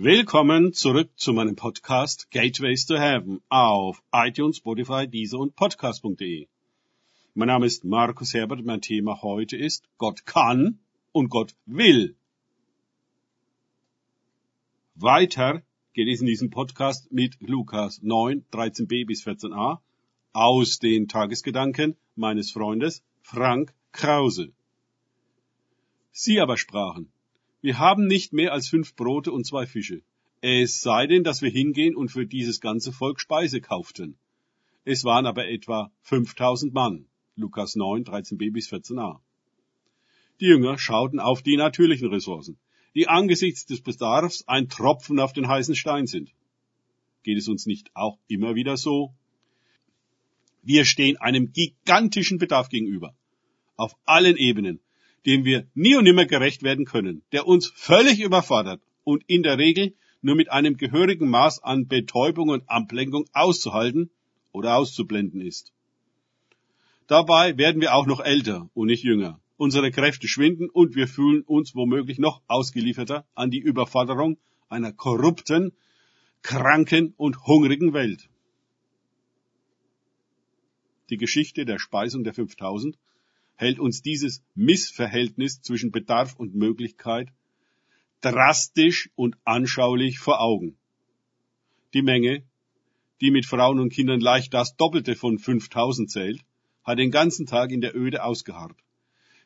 Willkommen zurück zu meinem Podcast Gateways to Heaven auf iTunes, Spotify, Deezer und Podcast.de. Mein Name ist Markus Herbert. Mein Thema heute ist Gott kann und Gott will. Weiter geht es in diesem Podcast mit Lukas 9, 13b bis 14a aus den Tagesgedanken meines Freundes Frank Krause. Sie aber sprachen, wir haben nicht mehr als fünf Brote und zwei Fische. Es sei denn, dass wir hingehen und für dieses ganze Volk Speise kauften. Es waren aber etwa 5000 Mann. Lukas 9, 13b bis 14a. Die Jünger schauten auf die natürlichen Ressourcen, die angesichts des Bedarfs ein Tropfen auf den heißen Stein sind. Geht es uns nicht auch immer wieder so? Wir stehen einem gigantischen Bedarf gegenüber. Auf allen Ebenen dem wir nie und nimmer gerecht werden können, der uns völlig überfordert und in der Regel nur mit einem gehörigen Maß an Betäubung und Ablenkung auszuhalten oder auszublenden ist. Dabei werden wir auch noch älter und nicht jünger. Unsere Kräfte schwinden und wir fühlen uns womöglich noch ausgelieferter an die Überforderung einer korrupten, kranken und hungrigen Welt. Die Geschichte der Speisung der 5000 hält uns dieses Missverhältnis zwischen Bedarf und Möglichkeit drastisch und anschaulich vor Augen. Die Menge, die mit Frauen und Kindern leicht das Doppelte von 5000 zählt, hat den ganzen Tag in der Öde ausgeharrt.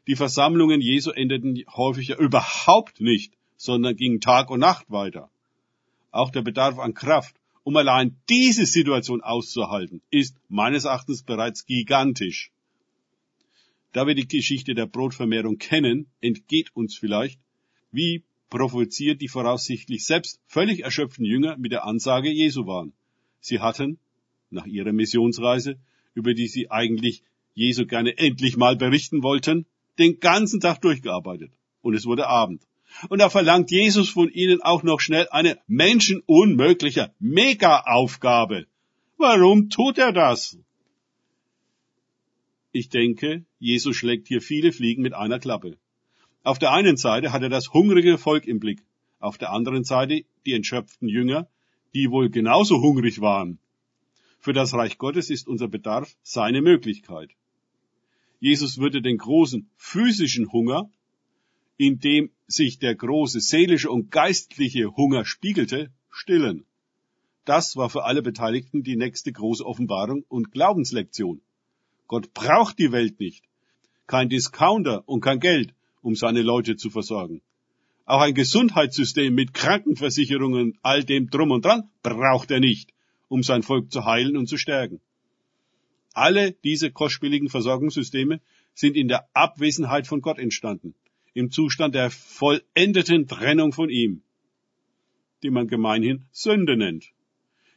Die Versammlungen Jesu endeten häufig ja überhaupt nicht, sondern gingen Tag und Nacht weiter. Auch der Bedarf an Kraft, um allein diese Situation auszuhalten, ist meines Erachtens bereits gigantisch. Da wir die Geschichte der Brotvermehrung kennen, entgeht uns vielleicht, wie provoziert die voraussichtlich selbst völlig erschöpften Jünger mit der Ansage Jesu waren. Sie hatten, nach ihrer Missionsreise, über die sie eigentlich Jesu gerne endlich mal berichten wollten, den ganzen Tag durchgearbeitet. Und es wurde Abend. Und da verlangt Jesus von ihnen auch noch schnell eine menschenunmögliche Mega-Aufgabe. Warum tut er das? Ich denke, Jesus schlägt hier viele Fliegen mit einer Klappe. Auf der einen Seite hat er das hungrige Volk im Blick, auf der anderen Seite die entschöpften Jünger, die wohl genauso hungrig waren. Für das Reich Gottes ist unser Bedarf seine Möglichkeit. Jesus würde den großen physischen Hunger, in dem sich der große seelische und geistliche Hunger spiegelte, stillen. Das war für alle Beteiligten die nächste große Offenbarung und Glaubenslektion. Gott braucht die Welt nicht. Kein Discounter und kein Geld, um seine Leute zu versorgen. Auch ein Gesundheitssystem mit Krankenversicherungen, all dem drum und dran, braucht er nicht, um sein Volk zu heilen und zu stärken. Alle diese kostspieligen Versorgungssysteme sind in der Abwesenheit von Gott entstanden, im Zustand der vollendeten Trennung von ihm, die man gemeinhin Sünde nennt.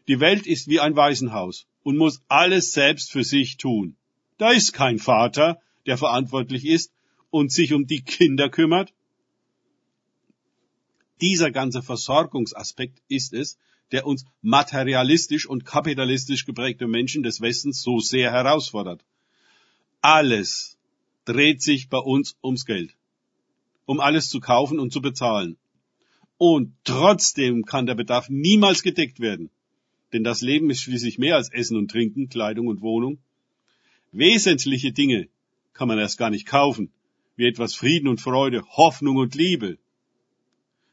Die Welt ist wie ein Waisenhaus und muss alles selbst für sich tun. Da ist kein Vater, der verantwortlich ist und sich um die Kinder kümmert. Dieser ganze Versorgungsaspekt ist es, der uns materialistisch und kapitalistisch geprägte Menschen des Westens so sehr herausfordert. Alles dreht sich bei uns ums Geld, um alles zu kaufen und zu bezahlen. Und trotzdem kann der Bedarf niemals gedeckt werden. Denn das Leben ist schließlich mehr als Essen und Trinken, Kleidung und Wohnung. Wesentliche Dinge kann man erst gar nicht kaufen, wie etwas Frieden und Freude, Hoffnung und Liebe.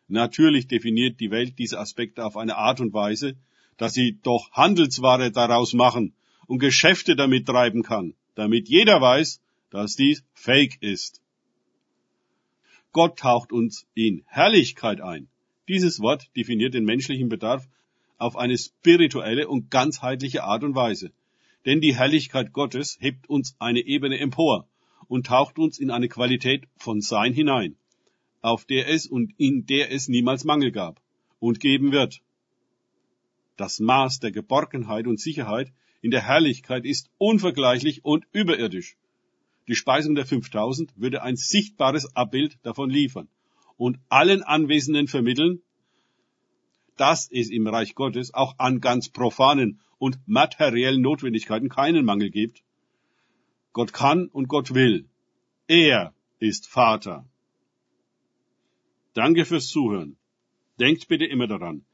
Natürlich definiert die Welt diese Aspekte auf eine Art und Weise, dass sie doch Handelsware daraus machen und Geschäfte damit treiben kann, damit jeder weiß, dass dies Fake ist. Gott taucht uns in Herrlichkeit ein. Dieses Wort definiert den menschlichen Bedarf auf eine spirituelle und ganzheitliche Art und Weise. Denn die Herrlichkeit Gottes hebt uns eine Ebene empor und taucht uns in eine Qualität von Sein hinein, auf der es und in der es niemals Mangel gab und geben wird. Das Maß der Geborgenheit und Sicherheit in der Herrlichkeit ist unvergleichlich und überirdisch. Die Speisung der 5000 würde ein sichtbares Abbild davon liefern und allen Anwesenden vermitteln, dass es im Reich Gottes auch an ganz profanen und materiellen Notwendigkeiten keinen Mangel gibt. Gott kann und Gott will. Er ist Vater. Danke fürs Zuhören. Denkt bitte immer daran.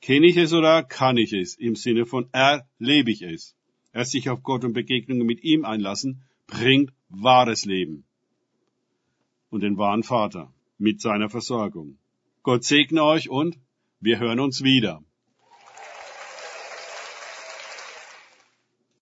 Kenne ich es oder kann ich es? Im Sinne von erlebe ich es. Erst sich auf Gott und Begegnungen mit ihm einlassen, bringt wahres Leben. Und den wahren Vater mit seiner Versorgung. Gott segne euch und wir hören uns wieder.